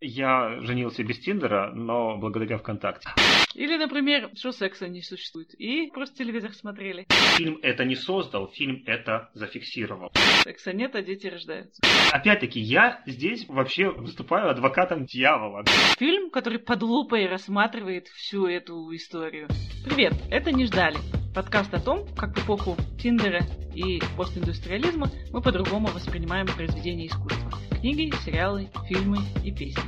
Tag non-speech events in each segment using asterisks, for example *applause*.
Я женился без Тиндера, но благодаря ВКонтакте. Или, например, что секса не существует. И просто телевизор смотрели. Фильм это не создал, фильм это зафиксировал. Секса нет, а дети рождаются. Опять-таки, я здесь вообще выступаю адвокатом дьявола. Фильм, который под лупой рассматривает всю эту историю. Привет, это «Не ждали». Подкаст о том, как в эпоху Тиндера и постиндустриализма мы по-другому воспринимаем произведения искусства. Книги, сериалы, фильмы и песни.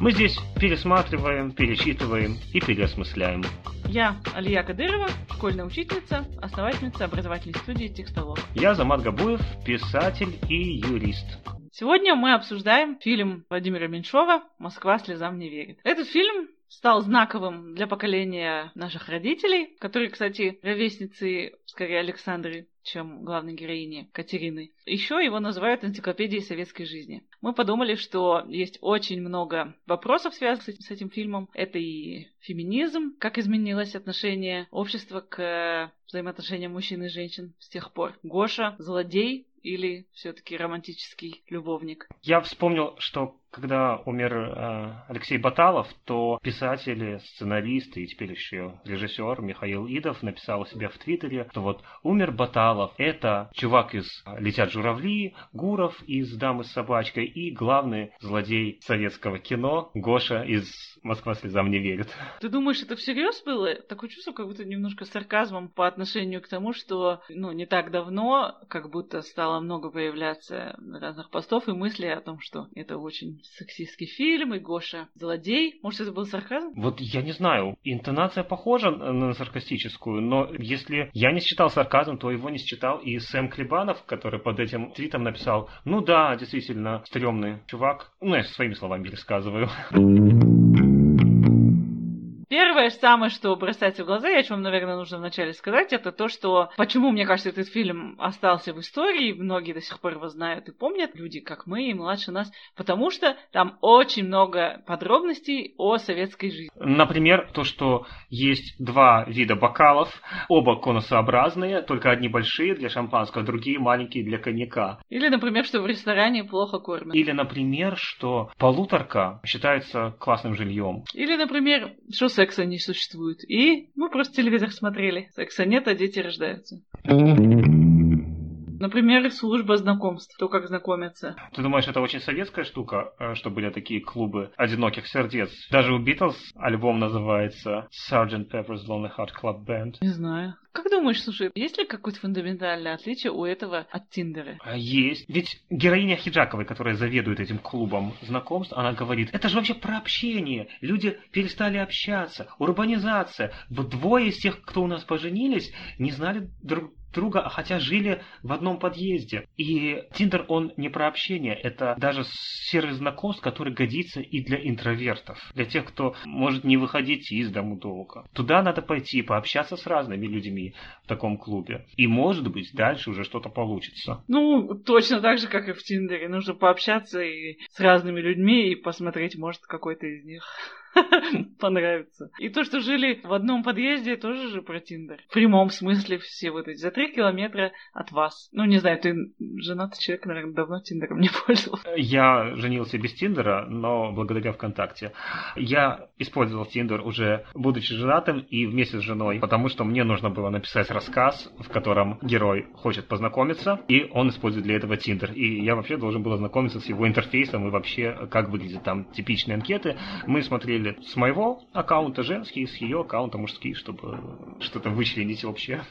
Мы здесь пересматриваем, перечитываем и переосмысляем. Я Алия Кадырова, школьная учительница, основательница образовательной студии «Текстолог». Я Замат Габуев, писатель и юрист. Сегодня мы обсуждаем фильм Владимира Меньшова «Москва слезам не верит». Этот фильм стал знаковым для поколения наших родителей, которые, кстати, ровесницы скорее Александры, чем главной героини Катерины. Еще его называют энциклопедией советской жизни. Мы подумали, что есть очень много вопросов, связанных с этим фильмом. Это и феминизм, как изменилось отношение общества к взаимоотношениям мужчин и женщин с тех пор. Гоша, злодей, или все-таки романтический любовник? Я вспомнил, что когда умер э, Алексей Баталов, то писатель, сценарист и теперь еще режиссер Михаил Идов написал у себя в Твиттере, что вот умер Баталов, это чувак из «Летят журавли», Гуров из «Дамы с собачкой» и главный злодей советского кино Гоша из «Москва слезам не верит». Ты думаешь, это всерьез было? Такое чувство, как будто немножко сарказмом по отношению к тому, что ну, не так давно как будто стало много появляться разных постов и мыслей о том, что это очень сексистский фильм, и Гоша злодей. Может, это был сарказм? Вот я не знаю. Интонация похожа на саркастическую, но если я не считал сарказм, то его не считал и Сэм Клебанов, который под этим твитом написал, ну да, действительно, стрёмный чувак. Ну, я своими словами пересказываю. Первое самое, что бросается в глаза, и о чем, наверное, нужно вначале сказать, это то, что почему, мне кажется, этот фильм остался в истории, многие до сих пор его знают и помнят, люди, как мы и младше нас, потому что там очень много подробностей о советской жизни. Например, то, что есть два вида бокалов, оба конусообразные, только одни большие для шампанского, другие маленькие для коньяка. Или, например, что в ресторане плохо кормят. Или, например, что полуторка считается классным жильем. Или, например, что секса не существует. И мы просто телевизор смотрели. Секса нет, а дети рождаются. Например, служба знакомств, то, как знакомятся. Ты думаешь, это очень советская штука, э, что были такие клубы одиноких сердец? Даже у Битлз альбом называется Sgt. Pepper's Lonely Heart Club Band. Не знаю. Как думаешь, слушай, есть ли какое-то фундаментальное отличие у этого от Тиндера? А, есть. Ведь героиня Хиджаковой, которая заведует этим клубом знакомств, она говорит, это же вообще про общение. Люди перестали общаться. Урбанизация. Вот двое из тех, кто у нас поженились, не знали друг друга, хотя жили в одном подъезде. И Тиндер, он не про общение, это даже серый знакомств, который годится и для интровертов, для тех, кто может не выходить из дому долго. Туда надо пойти, пообщаться с разными людьми в таком клубе. И, может быть, дальше уже что-то получится. Ну, точно так же, как и в Тиндере. Нужно пообщаться и с разными людьми и посмотреть, может, какой-то из них *laughs* понравится. И то, что жили в одном подъезде, тоже же про Тиндер. В прямом смысле все вот эти. За три километра от вас. Ну, не знаю, ты женатый человек, наверное, давно Тиндером не *laughs* пользовался. Я женился без Тиндера, но благодаря ВКонтакте. Я использовал Тиндер уже будучи женатым и вместе с женой, потому что мне нужно было написать рассказ, в котором герой хочет познакомиться, и он использует для этого Тиндер. И я вообще должен был ознакомиться с его интерфейсом и вообще, как выглядят там типичные анкеты. Мы смотрели или с моего аккаунта женские, с ее аккаунта мужские, чтобы что-то вычленить общее.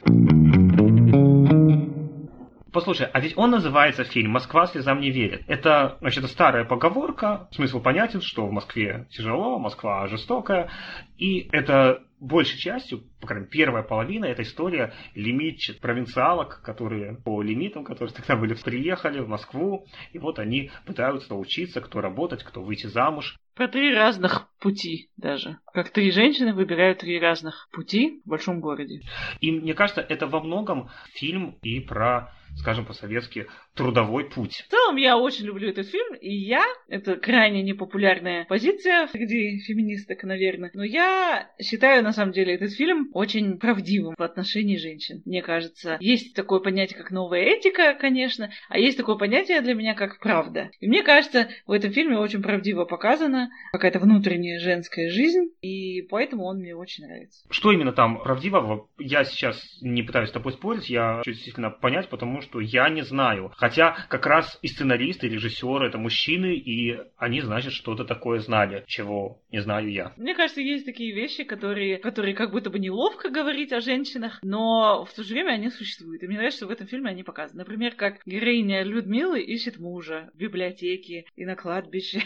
Послушай, а ведь он называется фильм «Москва слезам не верит». Это, значит, старая поговорка, смысл понятен, что в Москве тяжело, Москва жестокая, и это большей частью, по крайней мере, первая половина, эта история лимитчит провинциалок, которые по лимитам, которые тогда были, приехали в Москву, и вот они пытаются учиться, кто работать, кто выйти замуж. Про три разных пути даже. Как три женщины выбирают три разных пути в большом городе. И мне кажется, это во многом фильм и про скажем по-советски, трудовой путь. В целом, я очень люблю этот фильм, и я, это крайне непопулярная позиция среди феминисток, наверное, но я считаю, на самом деле, этот фильм очень правдивым в отношении женщин. Мне кажется, есть такое понятие, как новая этика, конечно, а есть такое понятие для меня, как правда. И мне кажется, в этом фильме очень правдиво показана какая-то внутренняя женская жизнь, и поэтому он мне очень нравится. Что именно там правдивого? Я сейчас не пытаюсь с тобой спорить, я хочу действительно понять, потому что я не знаю. Хотя как раз и сценаристы, и режиссеры это мужчины, и они, значит, что-то такое знали, чего не знаю я. Мне кажется, есть такие вещи, которые, которые как будто бы неловко говорить о женщинах, но в то же время они существуют. И мне нравится, что в этом фильме они показаны. Например, как героиня Людмилы ищет мужа в библиотеке и на кладбище.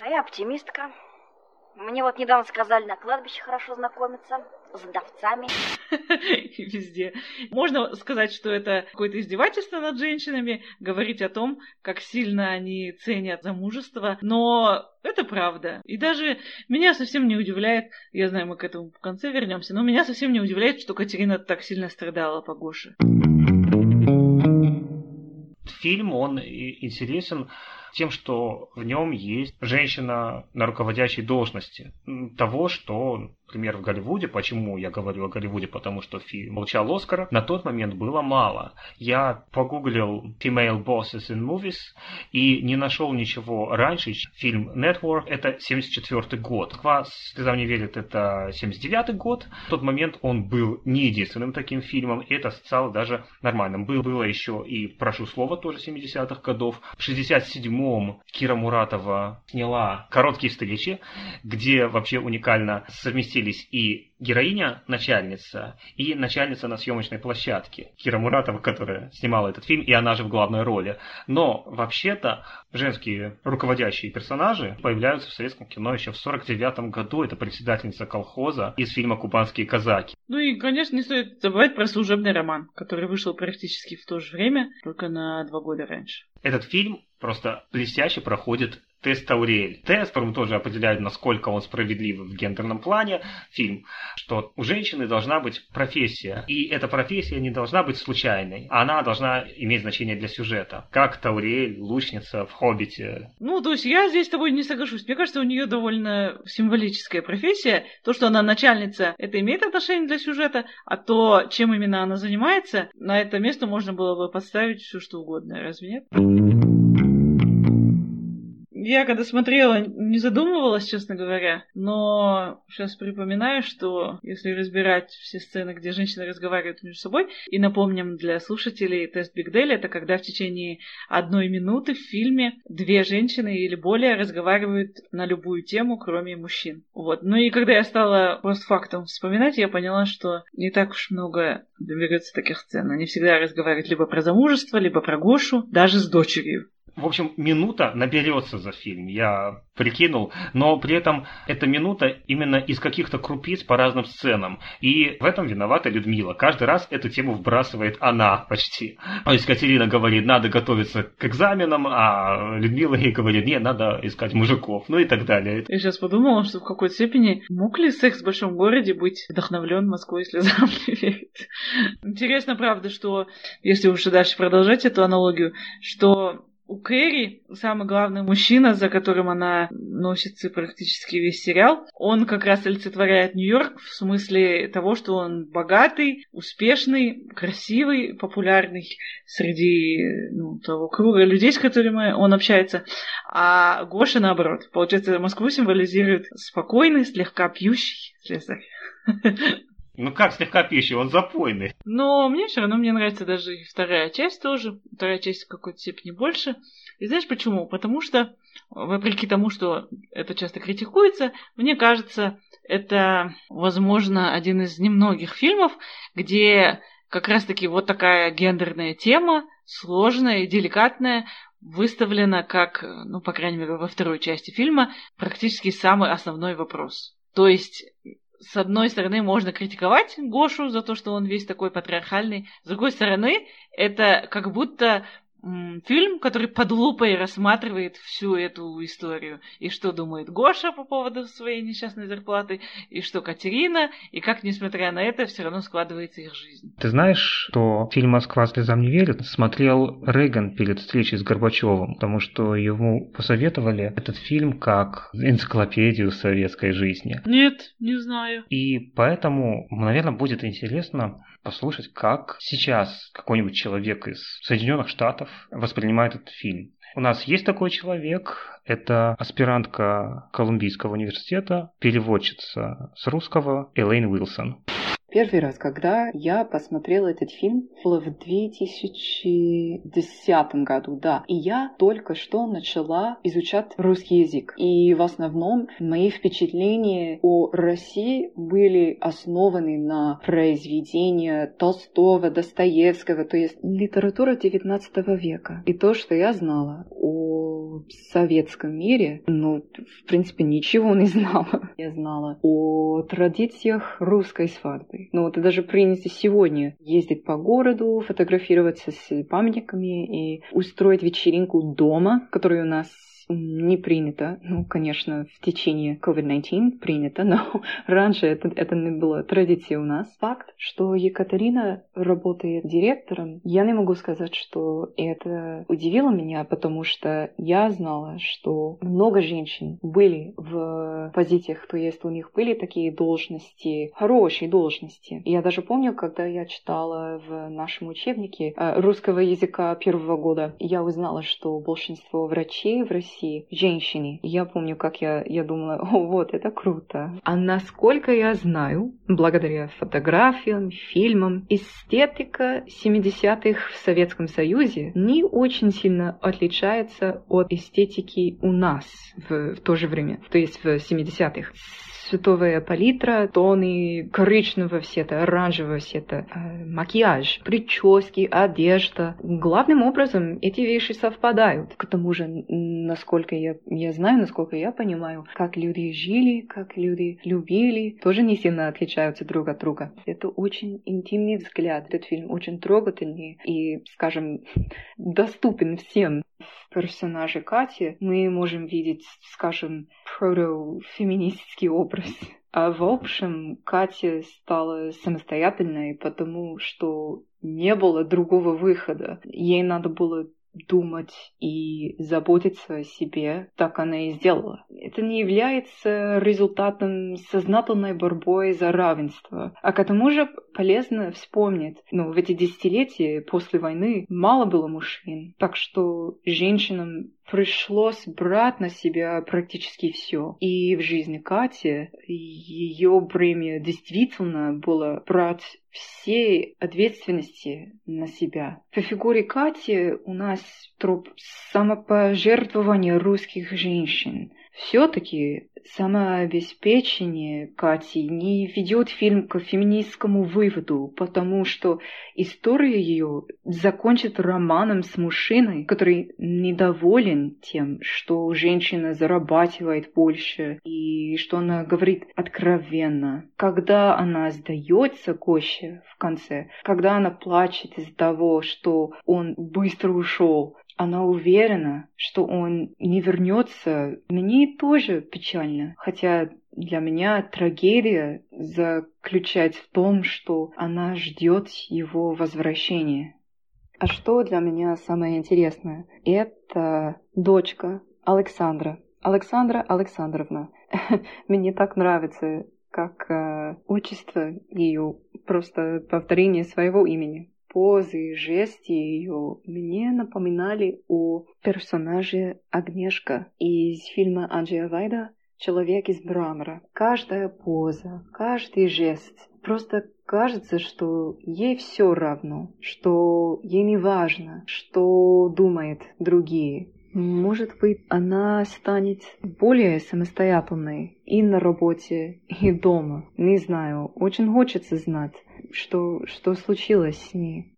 А я оптимистка. Мне вот недавно сказали на кладбище хорошо знакомиться вдовцами. *laughs* И везде. Можно сказать, что это какое-то издевательство над женщинами, говорить о том, как сильно они ценят замужество, но это правда. И даже меня совсем не удивляет, я знаю, мы к этому в конце вернемся, но меня совсем не удивляет, что Катерина так сильно страдала по Гоше. Фильм, он интересен тем, что в нем есть женщина на руководящей должности. Того, что например, в Голливуде. Почему я говорю о Голливуде? Потому что фильм «Молчал Оскара» на тот момент было мало. Я погуглил «Female Bosses in Movies» и не нашел ничего раньше. Фильм «Network» — это 74 год. «Квас слезам не верит» — это 79 год. В тот момент он был не единственным таким фильмом, и это стало даже нормальным. Был, было еще и «Прошу слова» тоже 70-х годов. В 67-м Кира Муратова сняла «Короткие встречи», где вообще уникально совместили появились и героиня, начальница, и начальница на съемочной площадке, Кира Муратова, которая снимала этот фильм, и она же в главной роли. Но вообще-то женские руководящие персонажи появляются в советском кино еще в 49 году. Это председательница колхоза из фильма «Кубанские казаки». Ну и, конечно, не стоит забывать про служебный роман, который вышел практически в то же время, только на два года раньше. Этот фильм просто блестяще проходит тест Таурель. Тест, которым тоже определяет, насколько он справедлив в гендерном плане, фильм, что у женщины должна быть профессия. И эта профессия не должна быть случайной. Она должна иметь значение для сюжета. Как Таурель, лучница в «Хоббите». Ну, то есть я здесь с тобой не соглашусь. Мне кажется, у нее довольно символическая профессия. То, что она начальница, это имеет отношение для сюжета, а то, чем именно она занимается, на это место можно было бы подставить все что угодно. Разве нет? Я когда смотрела, не задумывалась, честно говоря, но сейчас припоминаю, что если разбирать все сцены, где женщины разговаривают между собой, и напомним для слушателей тест Биг это когда в течение одной минуты в фильме две женщины или более разговаривают на любую тему, кроме мужчин. Вот. Ну и когда я стала постфактом вспоминать, я поняла, что не так уж много берется таких сцен. Они всегда разговаривают либо про замужество, либо про Гошу, даже с дочерью. В общем, минута наберется за фильм, я прикинул, но при этом эта минута именно из каких-то крупиц по разным сценам. И в этом виновата Людмила. Каждый раз эту тему вбрасывает она почти. То есть Катерина говорит, надо готовиться к экзаменам, а Людмила ей говорит, нет, надо искать мужиков, ну и так далее. Я сейчас подумала, что в какой-то степени мог ли секс в большом городе быть вдохновлен Москвой, слезам *laughs* не. Интересно, правда, что, если уж дальше продолжать эту аналогию, что у Кэрри самый главный мужчина, за которым она носится практически весь сериал, он как раз олицетворяет Нью-Йорк в смысле того, что он богатый, успешный, красивый, популярный среди ну, того круга людей, с которыми он общается. А Гоша наоборот. Получается, Москву символизирует спокойный, слегка пьющий слесарь. Ну как слегка пищи, он запойный. Но мне все равно мне нравится даже и вторая часть тоже. Вторая часть в какой-то степени больше. И знаешь почему? Потому что, вопреки тому, что это часто критикуется, мне кажется, это, возможно, один из немногих фильмов, где как раз-таки вот такая гендерная тема, сложная и деликатная, выставлена как, ну, по крайней мере, во второй части фильма, практически самый основной вопрос. То есть с одной стороны, можно критиковать Гошу за то, что он весь такой патриархальный. С другой стороны, это как будто фильм, который под лупой рассматривает всю эту историю. И что думает Гоша по поводу своей несчастной зарплаты, и что Катерина, и как, несмотря на это, все равно складывается их жизнь. Ты знаешь, что фильм «Москва слезам не верит» смотрел Рейган перед встречей с Горбачевым, потому что ему посоветовали этот фильм как энциклопедию советской жизни. Нет, не знаю. И поэтому, наверное, будет интересно послушать, как сейчас какой-нибудь человек из Соединенных Штатов воспринимает этот фильм. У нас есть такой человек, это аспирантка Колумбийского университета, переводчица с русского Элейн Уилсон. Первый раз, когда я посмотрела этот фильм, было в 2010 году, да. И я только что начала изучать русский язык. И в основном мои впечатления о России были основаны на произведения Толстого, Достоевского, то есть литература 19 века. И то, что я знала о советском мире, ну, в принципе, ничего не знала. Я знала о традициях русской свадьбы ну вот даже принято сегодня ездить по городу, фотографироваться с памятниками и устроить вечеринку дома, который у нас не принято. Ну, конечно, в течение COVID-19 принято, но *laughs* раньше это, это не было традицией у нас. Факт, что Екатерина работает директором, я не могу сказать, что это удивило меня, потому что я знала, что много женщин были в позициях, то есть у них были такие должности, хорошие должности. Я даже помню, когда я читала в нашем учебнике э, русского языка первого года, я узнала, что большинство врачей в России России женщине. Я помню, как я, я думала, о, вот, это круто. А насколько я знаю, благодаря фотографиям, фильмам, эстетика 70-х в Советском Союзе не очень сильно отличается от эстетики у нас в, в то же время, то есть в 70-х цветовая палитра, тоны коричневого цвета, оранжевого цвета, э, макияж, прически, одежда. Главным образом эти вещи совпадают. К тому же, насколько я, я знаю, насколько я понимаю, как люди жили, как люди любили, тоже не сильно отличаются друг от друга. Это очень интимный взгляд. Этот фильм очень трогательный и, скажем, *laughs* доступен всем. В персонаже Кати мы можем видеть, скажем, протофеминистский образ. А в общем, Катя стала самостоятельной, потому что не было другого выхода. Ей надо было думать и заботиться о себе, так она и сделала. Это не является результатом сознательной борьбой за равенство. А к тому же полезно вспомнить, ну, в эти десятилетия после войны мало было мужчин, так что женщинам пришлось брать на себя практически все. И в жизни Кати ее бремя действительно было брать всей ответственности на себя. По фигуре Кати у нас троп самопожертвования русских женщин. Все-таки самообеспечение Кати не ведет фильм к феминистскому выводу, потому что история ее закончит романом с мужчиной, который недоволен тем, что женщина зарабатывает больше и что она говорит откровенно. Когда она сдается Коще в конце, когда она плачет из-за того, что он быстро ушел, она уверена, что он не вернется. Мне тоже печально, хотя для меня трагедия заключается в том, что она ждет его возвращения. А что для меня самое интересное? Это дочка Александра. Александра Александровна. *laughs* Мне так нравится, как э, отчество ее, просто повторение своего имени позы, жесты ее мне напоминали о персонаже Агнешка из фильма Анджея Вайда «Человек из мрамора». Каждая поза, каждый жест просто кажется, что ей все равно, что ей не важно, что думают другие. Может быть, она станет более самостоятельной и на работе, и дома. Не знаю, очень хочется знать что, что случилось с ней.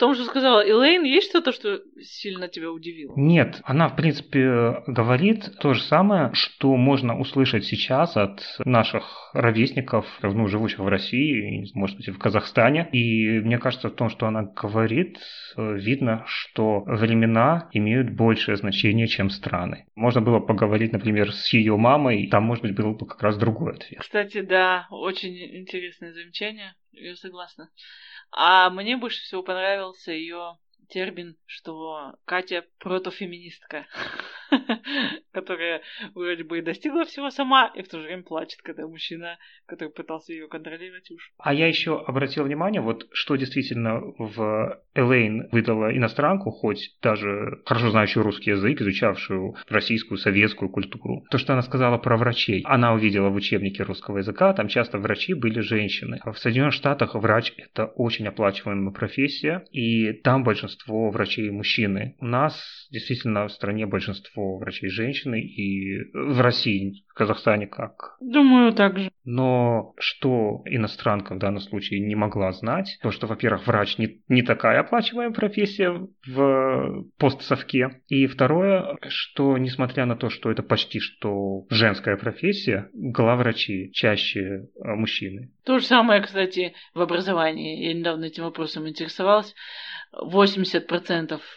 том, что сказала Элейн, есть что-то, что сильно тебя удивило? Нет, она, в принципе, говорит то же самое, что можно услышать сейчас от наших ровесников, ну, живущих в России, может быть, в Казахстане. И мне кажется, в том, что она говорит, видно, что времена имеют большее значение, чем страны. Можно было поговорить, например, с ее мамой, там, может быть, был бы как раз другой ответ. Кстати, да, очень интересное замечание, я согласна. А мне больше всего понравился ее термин, что Катя протофеминистка, *laughs* которая вроде бы и достигла всего сама, и в то же время плачет, когда мужчина, который пытался ее контролировать, уж. А я еще обратил внимание, вот что действительно в Элейн выдала иностранку, хоть даже хорошо знающую русский язык, изучавшую российскую, советскую культуру. То, что она сказала про врачей. Она увидела в учебнике русского языка, там часто врачи были женщины. В Соединенных Штатах врач – это очень оплачиваемая профессия, и там большинство большинство врачей мужчины. У нас действительно в стране большинство врачей женщины, и в России, в Казахстане как? Думаю, так же. Но что иностранка в данном случае не могла знать, то, что, во-первых, врач не, не такая оплачиваемая профессия в постсовке, и второе, что несмотря на то, что это почти что женская профессия, главврачи чаще э, мужчины. То же самое, кстати, в образовании. Я недавно этим вопросом интересовалась. 80%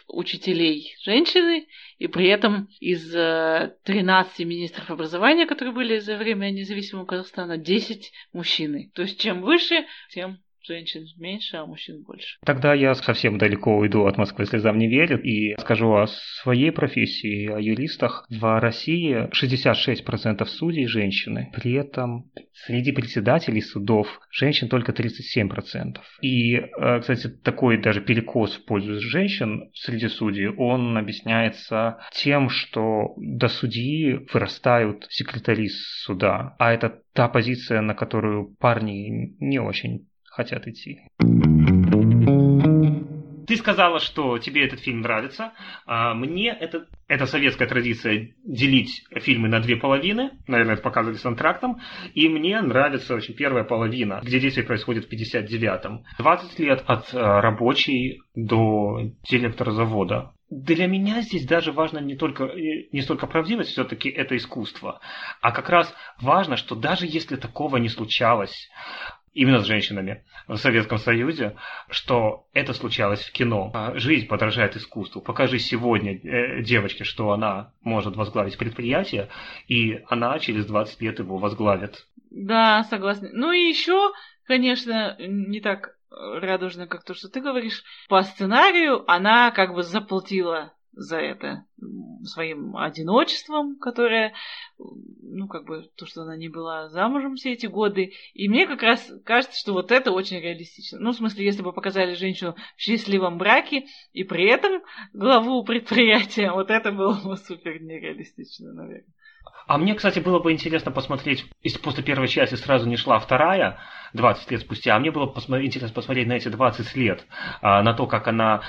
учителей женщины, и при этом из 13 э, министров образования, которые были за время независимого Казахстана, 10 мужчины. То есть чем выше, тем женщин меньше, а мужчин больше. Тогда я совсем далеко уйду от Москвы слезам не верит и скажу о своей профессии, о юристах. В России 66% судей женщины. При этом среди председателей судов женщин только 37%. И, э, кстати, такой даже перекос в пользу женщин среди судей, он объясняется тем, что до судьи вырастают секретари суда. А это та позиция, на которую парни не очень хотят идти. Ты сказала, что тебе этот фильм нравится. А мне это, это советская традиция делить фильмы на две половины. Наверное, это показывали с антрактом. И мне нравится очень первая половина, где действие происходит в 59-м. 20 лет от э, рабочей до директора завода. Для меня здесь даже важно не только не столько правдивость, все-таки это искусство, а как раз важно, что даже если такого не случалось, именно с женщинами в Советском Союзе, что это случалось в кино. А жизнь подражает искусству. Покажи сегодня э, девочке, что она может возглавить предприятие, и она через 20 лет его возглавит. Да, согласна. Ну и еще, конечно, не так радужно, как то, что ты говоришь. По сценарию она как бы заплатила за это своим одиночеством, которое, ну, как бы, то, что она не была замужем все эти годы. И мне как раз кажется, что вот это очень реалистично. Ну, в смысле, если бы показали женщину в счастливом браке и при этом главу предприятия, вот это было бы супер нереалистично, наверное. А мне, кстати, было бы интересно посмотреть, если после первой части сразу не шла вторая, 20 лет спустя, а мне было посмотреть, интересно посмотреть на эти 20 лет, а, на то, как она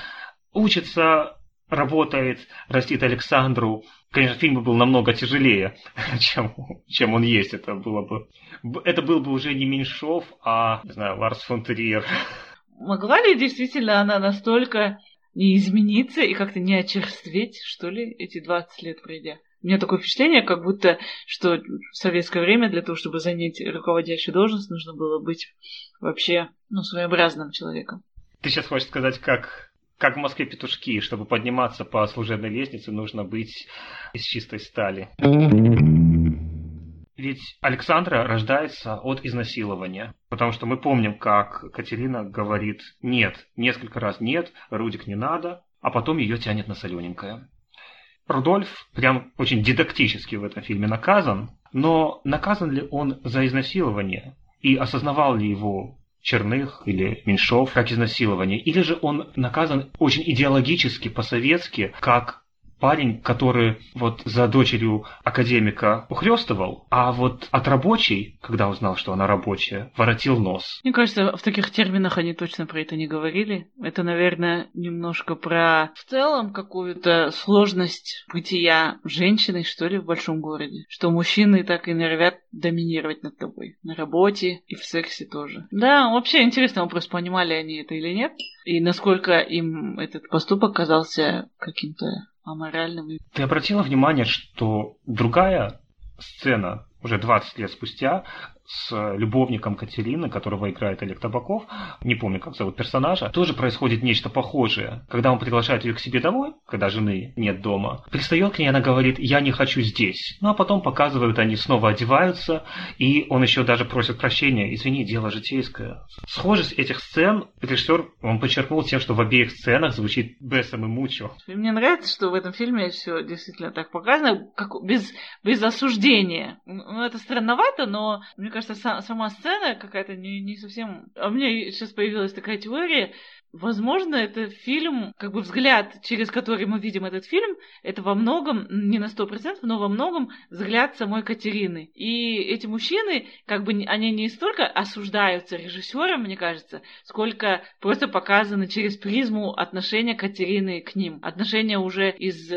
учится работает, растит Александру. Конечно, фильм был намного тяжелее, *laughs* чем, чем он есть. Это было бы... Это был бы уже не Меньшов, а, не знаю, Ларс фон Триер. *laughs* Могла ли действительно она настолько не измениться и как-то не очерстветь, что ли, эти 20 лет пройдя? У меня такое впечатление, как будто, что в советское время для того, чтобы занять руководящую должность, нужно было быть вообще, ну, своеобразным человеком. Ты сейчас хочешь сказать, как как в Москве петушки, чтобы подниматься по служебной лестнице, нужно быть из чистой стали. Ведь Александра рождается от изнасилования. Потому что мы помним, как Катерина говорит «нет», несколько раз «нет», Рудик не надо, а потом ее тянет на солененькое. Рудольф прям очень дидактически в этом фильме наказан, но наказан ли он за изнасилование? И осознавал ли его Черных или Меньшов как изнасилование, или же он наказан очень идеологически, по-советски, как парень, который вот за дочерью академика ухлёстывал, а вот от рабочей, когда узнал, что она рабочая, воротил нос. Мне кажется, в таких терминах они точно про это не говорили. Это, наверное, немножко про в целом какую-то сложность бытия женщиной, что ли, в большом городе. Что мужчины так и норовят доминировать над тобой. На работе и в сексе тоже. Да, вообще интересный вопрос, понимали они это или нет. И насколько им этот поступок казался каким-то аморальным. Ты обратила внимание, что другая сцена уже 20 лет спустя с любовником Катерины, которого играет Олег Табаков, не помню, как зовут персонажа, тоже происходит нечто похожее. Когда он приглашает ее к себе домой, когда жены нет дома, пристает к ней, она говорит, я не хочу здесь. Ну а потом показывают, они снова одеваются, и он еще даже просит прощения, извини, дело житейское. Схожесть этих сцен режиссер, он подчеркнул тем, что в обеих сценах звучит Бессом и Мучо. Мне нравится, что в этом фильме все действительно так показано, как без, без осуждения. Ну, это странновато, но мне кажется, сама сцена какая-то не, не совсем... А у меня сейчас появилась такая теория, Возможно, это фильм, как бы взгляд, через который мы видим этот фильм, это во многом, не на сто процентов, но во многом взгляд самой Катерины. И эти мужчины, как бы, они не столько осуждаются режиссером, мне кажется, сколько просто показаны через призму отношения Катерины к ним. Отношения уже из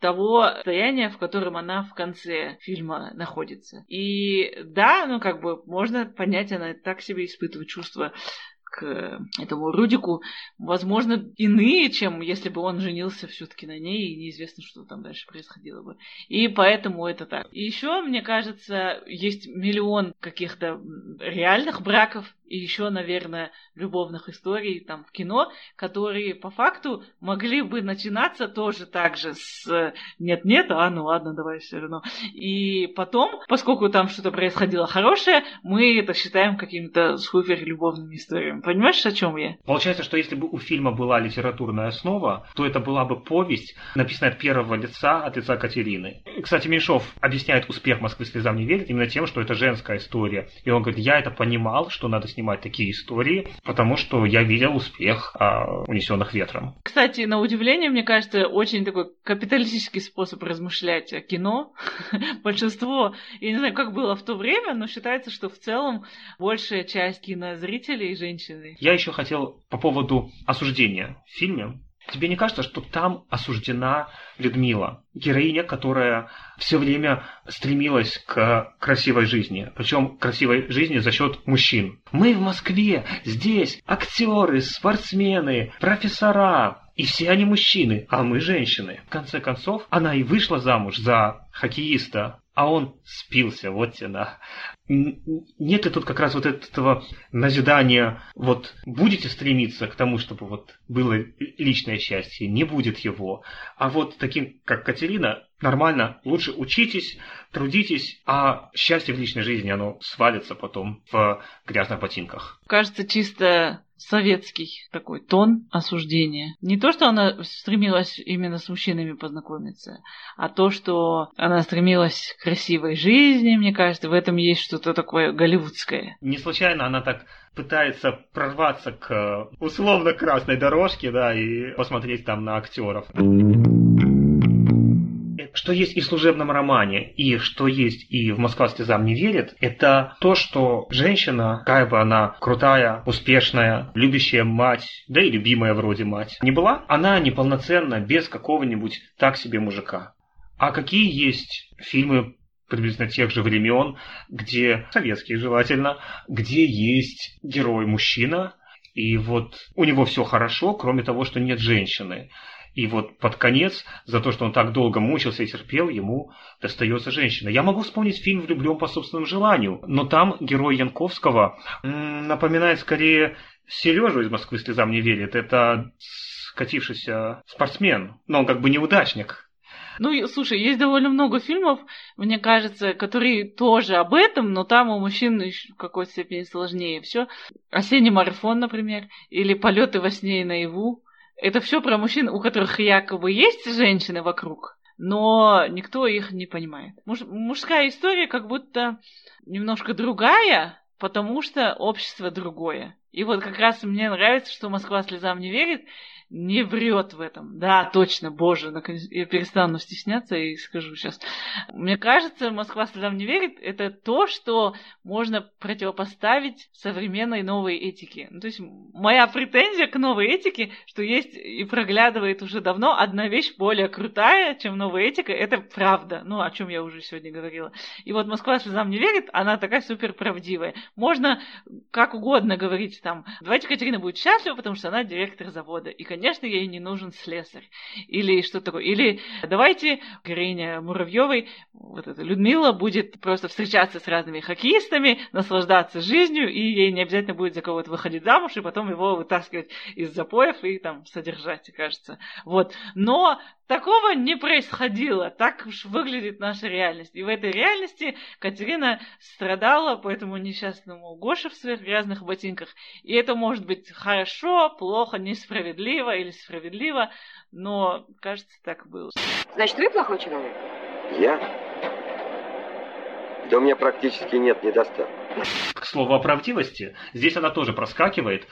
того состояния, в котором она в конце фильма находится. И да, ну как бы можно понять, она так себе испытывает чувство к этому Рудику, возможно, иные, чем если бы он женился все-таки на ней, и неизвестно, что там дальше происходило бы. И поэтому это так. И еще, мне кажется, есть миллион каких-то реальных браков, и еще, наверное, любовных историй там в кино, которые по факту могли бы начинаться тоже так же с нет-нет, а ну ладно, давай все равно. И потом, поскольку там что-то происходило хорошее, мы это считаем какими-то супер любовными историями. Понимаешь, о чем я? Получается, что если бы у фильма была литературная основа, то это была бы повесть, написанная от первого лица, от лица Катерины. Кстати, Меньшов объясняет успех Москвы слезам не верит именно тем, что это женская история. И он говорит, я это понимал, что надо снимать такие истории, потому что я видел успех а, унесенных ветром. Кстати, на удивление, мне кажется, очень такой капиталистический способ размышлять о кино. *laughs* Большинство, я не знаю, как было в то время, но считается, что в целом большая часть кинозрителей женщин женщины. Я еще хотел по поводу осуждения в фильме. Тебе не кажется, что там осуждена Людмила, героиня, которая все время стремилась к красивой жизни, причем красивой жизни за счет мужчин. Мы в Москве, здесь актеры, спортсмены, профессора, и все они мужчины, а мы женщины. В конце концов, она и вышла замуж за хоккеиста, а он спился, вот тена. Нет ли тут как раз вот этого назидания, вот будете стремиться к тому, чтобы вот было личное счастье, не будет его. А вот таким, как Катерина, нормально, лучше учитесь, трудитесь, а счастье в личной жизни, оно свалится потом в грязных ботинках. Кажется, чисто советский такой тон осуждения. Не то, что она стремилась именно с мужчинами познакомиться, а то, что она стремилась к красивой жизни, мне кажется, в этом есть что-то такое голливудское. Не случайно она так пытается прорваться к условно красной дорожке, да, и посмотреть там на актеров что есть и в служебном романе, и что есть и в «Москва слезам не верит», это то, что женщина, какая бы она крутая, успешная, любящая мать, да и любимая вроде мать, не была, она неполноценна без какого-нибудь так себе мужика. А какие есть фильмы приблизительно тех же времен, где, советские желательно, где есть герой-мужчина, и вот у него все хорошо, кроме того, что нет женщины. И вот под конец, за то, что он так долго мучился и терпел, ему достается женщина. Я могу вспомнить фильм «Влюблен по собственному желанию», но там герой Янковского напоминает скорее Сережу из «Москвы слезам не верит». Это скатившийся спортсмен, но он как бы неудачник. Ну, слушай, есть довольно много фильмов, мне кажется, которые тоже об этом, но там у мужчин в какой-то степени сложнее все. «Осенний марафон», например, или «Полеты во сне и наяву». Это все про мужчин, у которых якобы есть женщины вокруг, но никто их не понимает. Муж, мужская история как будто немножко другая, потому что общество другое. И вот как раз мне нравится, что Москва слезам не верит. Не врет в этом. Да, точно, боже, наконец, я перестану стесняться и скажу сейчас. Мне кажется, Москва слезам не верит, это то, что можно противопоставить современной новой этике. Ну, то есть моя претензия к новой этике, что есть и проглядывает уже давно одна вещь более крутая, чем новая этика, это правда. Ну, о чем я уже сегодня говорила. И вот Москва слезам не верит, она такая супер правдивая. Можно как угодно говорить там, давайте Катерина будет счастлива, потому что она директор завода. И, конечно, ей не нужен слесарь. Или что такое. Или давайте героиня Муравьевой, вот эта Людмила, будет просто встречаться с разными хоккеистами, наслаждаться жизнью, и ей не обязательно будет за кого-то выходить замуж, и потом его вытаскивать из запоев и там содержать, кажется. Вот. Но такого не происходило. Так уж выглядит наша реальность. И в этой реальности Катерина страдала по этому несчастному Гоше в своих грязных ботинках. И это может быть хорошо, плохо, несправедливо или справедливо, но, кажется, так было. Значит, вы плохой человек? Я? Да у меня практически нет недостатка. К слову о правдивости, здесь она тоже проскакивает.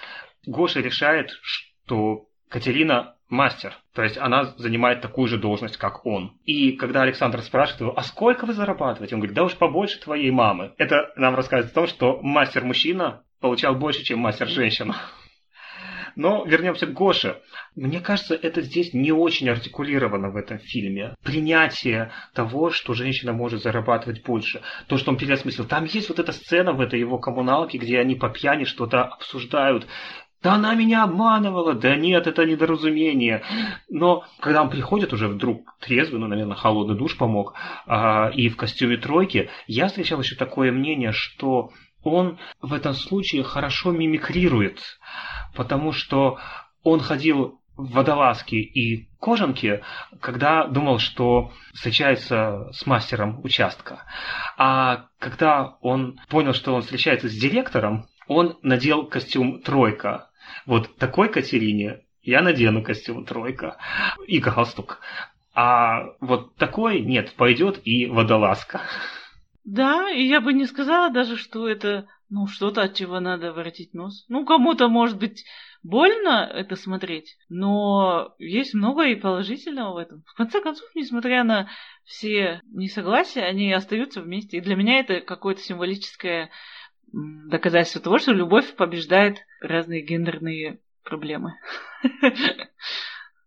Гоша решает, что Катерина мастер. То есть она занимает такую же должность, как он. И когда Александр спрашивает его, а сколько вы зарабатываете? Он говорит, да уж побольше твоей мамы. Это нам рассказывает о том, что мастер-мужчина получал больше, чем мастер-женщина. Но вернемся к Гоше. Мне кажется, это здесь не очень артикулировано в этом фильме. Принятие того, что женщина может зарабатывать больше. То, что он переосмыслил. Там есть вот эта сцена в этой его коммуналке, где они по пьяни что-то обсуждают. Да она меня обманывала, да нет, это недоразумение. Но когда он приходит уже вдруг трезвый, ну, наверное, холодный душ помог, а, и в костюме тройки, я встречал еще такое мнение, что он в этом случае хорошо мимикрирует, потому что он ходил в водолазке и кожанке, когда думал, что встречается с мастером участка. А когда он понял, что он встречается с директором, он надел костюм тройка. Вот такой Катерине я надену костюм тройка и галстук. А вот такой нет, пойдет и водолазка. Да, и я бы не сказала даже, что это ну, что-то, от чего надо воротить нос. Ну, кому-то, может быть, больно это смотреть, но есть много и положительного в этом. В конце концов, несмотря на все несогласия, они остаются вместе. И для меня это какое-то символическое доказательство того, что любовь побеждает разные гендерные проблемы.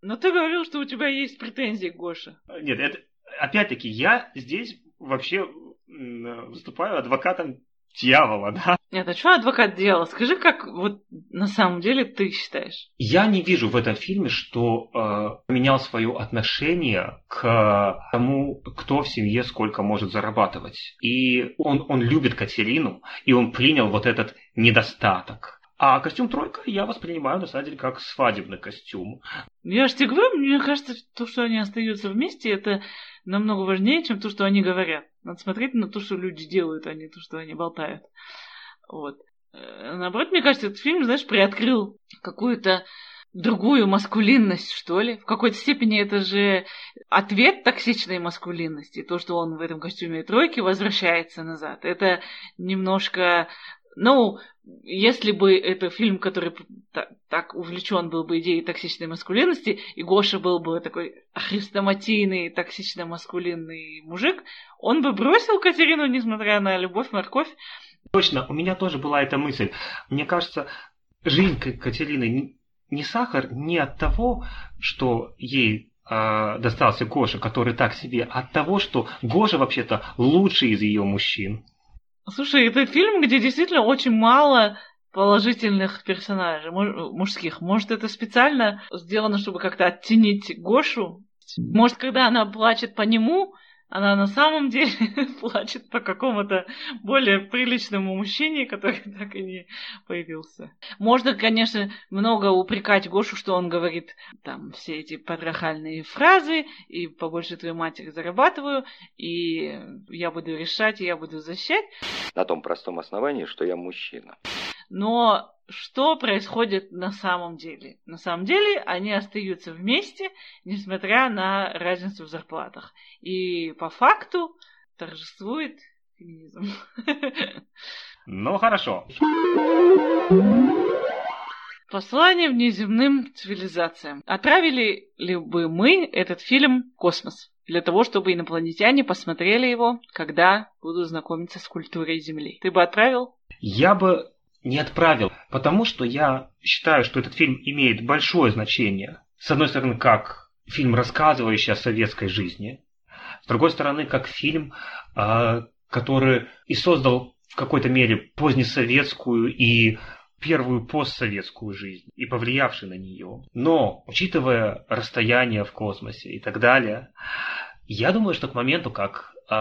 Но ты говорил, что у тебя есть претензии к Гоше. Нет, это опять-таки я здесь вообще выступаю адвокатом дьявола, да? Нет, а что адвокат делал? Скажи, как вот на самом деле ты считаешь? Я не вижу в этом фильме, что э, менял свое отношение к тому, кто в семье сколько может зарабатывать. И он, он любит Катерину, и он принял вот этот недостаток. А костюм тройка я воспринимаю на самом деле как свадебный костюм. Я же тебе говорю, мне кажется, то, что они остаются вместе, это намного важнее, чем то, что они говорят. Надо смотреть на то, что люди делают, а не то, что они болтают. Вот. Э, наоборот, мне кажется, этот фильм, знаешь, приоткрыл какую-то другую маскулинность, что ли. В какой-то степени это же ответ токсичной маскулинности. То, что он в этом костюме тройки возвращается назад. Это немножко ну, если бы это фильм, который так увлечен был бы идеей токсичной маскулинности, и Гоша был бы такой хрестоматийный, токсично-маскулинный мужик, он бы бросил Катерину, несмотря на любовь, морковь. Точно, у меня тоже была эта мысль. Мне кажется, жизнь Катерины не сахар не от того, что ей э, достался Гоша, который так себе, а от того, что Гоша вообще-то лучший из ее мужчин. Слушай, это фильм, где действительно очень мало положительных персонажей мужских. Может, это специально сделано, чтобы как-то оттенить Гошу? Может, когда она плачет по нему, она на самом деле *laughs* плачет по какому-то более приличному мужчине, который *laughs* так и не появился. Можно, конечно, много упрекать Гошу, что он говорит там все эти патрахальные фразы, и побольше твою матери зарабатываю, и я буду решать, и я буду защищать. На том простом основании, что я мужчина. Но что происходит на самом деле? На самом деле они остаются вместе, несмотря на разницу в зарплатах. И по факту торжествует феминизм. *laughs* Ну, хорошо. Послание внеземным цивилизациям. Отправили ли бы мы этот фильм в космос? Для того, чтобы инопланетяне посмотрели его, когда будут знакомиться с культурой Земли. Ты бы отправил? Я бы не отправил, потому что я считаю, что этот фильм имеет большое значение. С одной стороны, как фильм, рассказывающий о советской жизни. С другой стороны, как фильм, а, который и создал в какой-то мере позднесоветскую и первую постсоветскую жизнь и повлиявший на нее. Но, учитывая расстояние в космосе и так далее, я думаю, что к моменту, как э,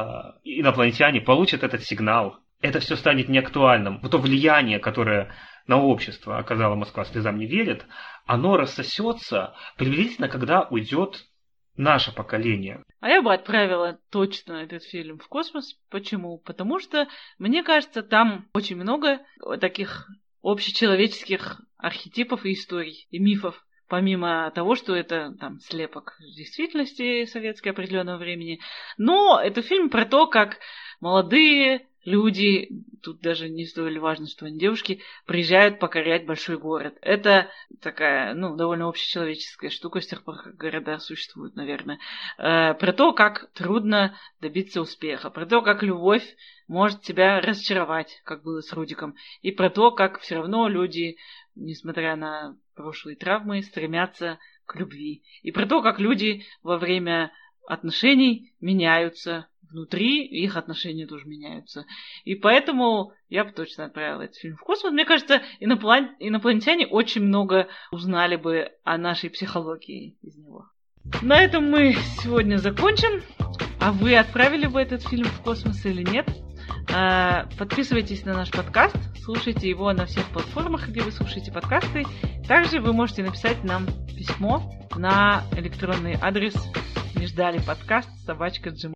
инопланетяне получат этот сигнал, это все станет неактуальным. Вот то влияние, которое на общество оказала Москва слезам не верит, оно рассосется приблизительно, когда уйдет наше поколение. А я бы отправила точно этот фильм в космос. Почему? Потому что, мне кажется, там очень много таких общечеловеческих архетипов и историй, и мифов, помимо того, что это там слепок действительности советской определенного времени. Но это фильм про то, как молодые люди, тут даже не столь важно, что они девушки, приезжают покорять большой город. Это такая, ну, довольно общечеловеческая штука с тех пор, как города существуют, наверное. Э, про то, как трудно добиться успеха, про то, как любовь может тебя разочаровать, как было с Рудиком, и про то, как все равно люди, несмотря на прошлые травмы, стремятся к любви. И про то, как люди во время отношений меняются, внутри их отношения тоже меняются. И поэтому я бы точно отправила этот фильм в космос. Мне кажется, иноплан... инопланетяне очень много узнали бы о нашей психологии из него. На этом мы сегодня закончим. А вы отправили бы этот фильм в космос или нет? А, подписывайтесь на наш подкаст, слушайте его на всех платформах, где вы слушаете подкасты. Также вы можете написать нам письмо на электронный адрес ждали подкаст собачка Джим.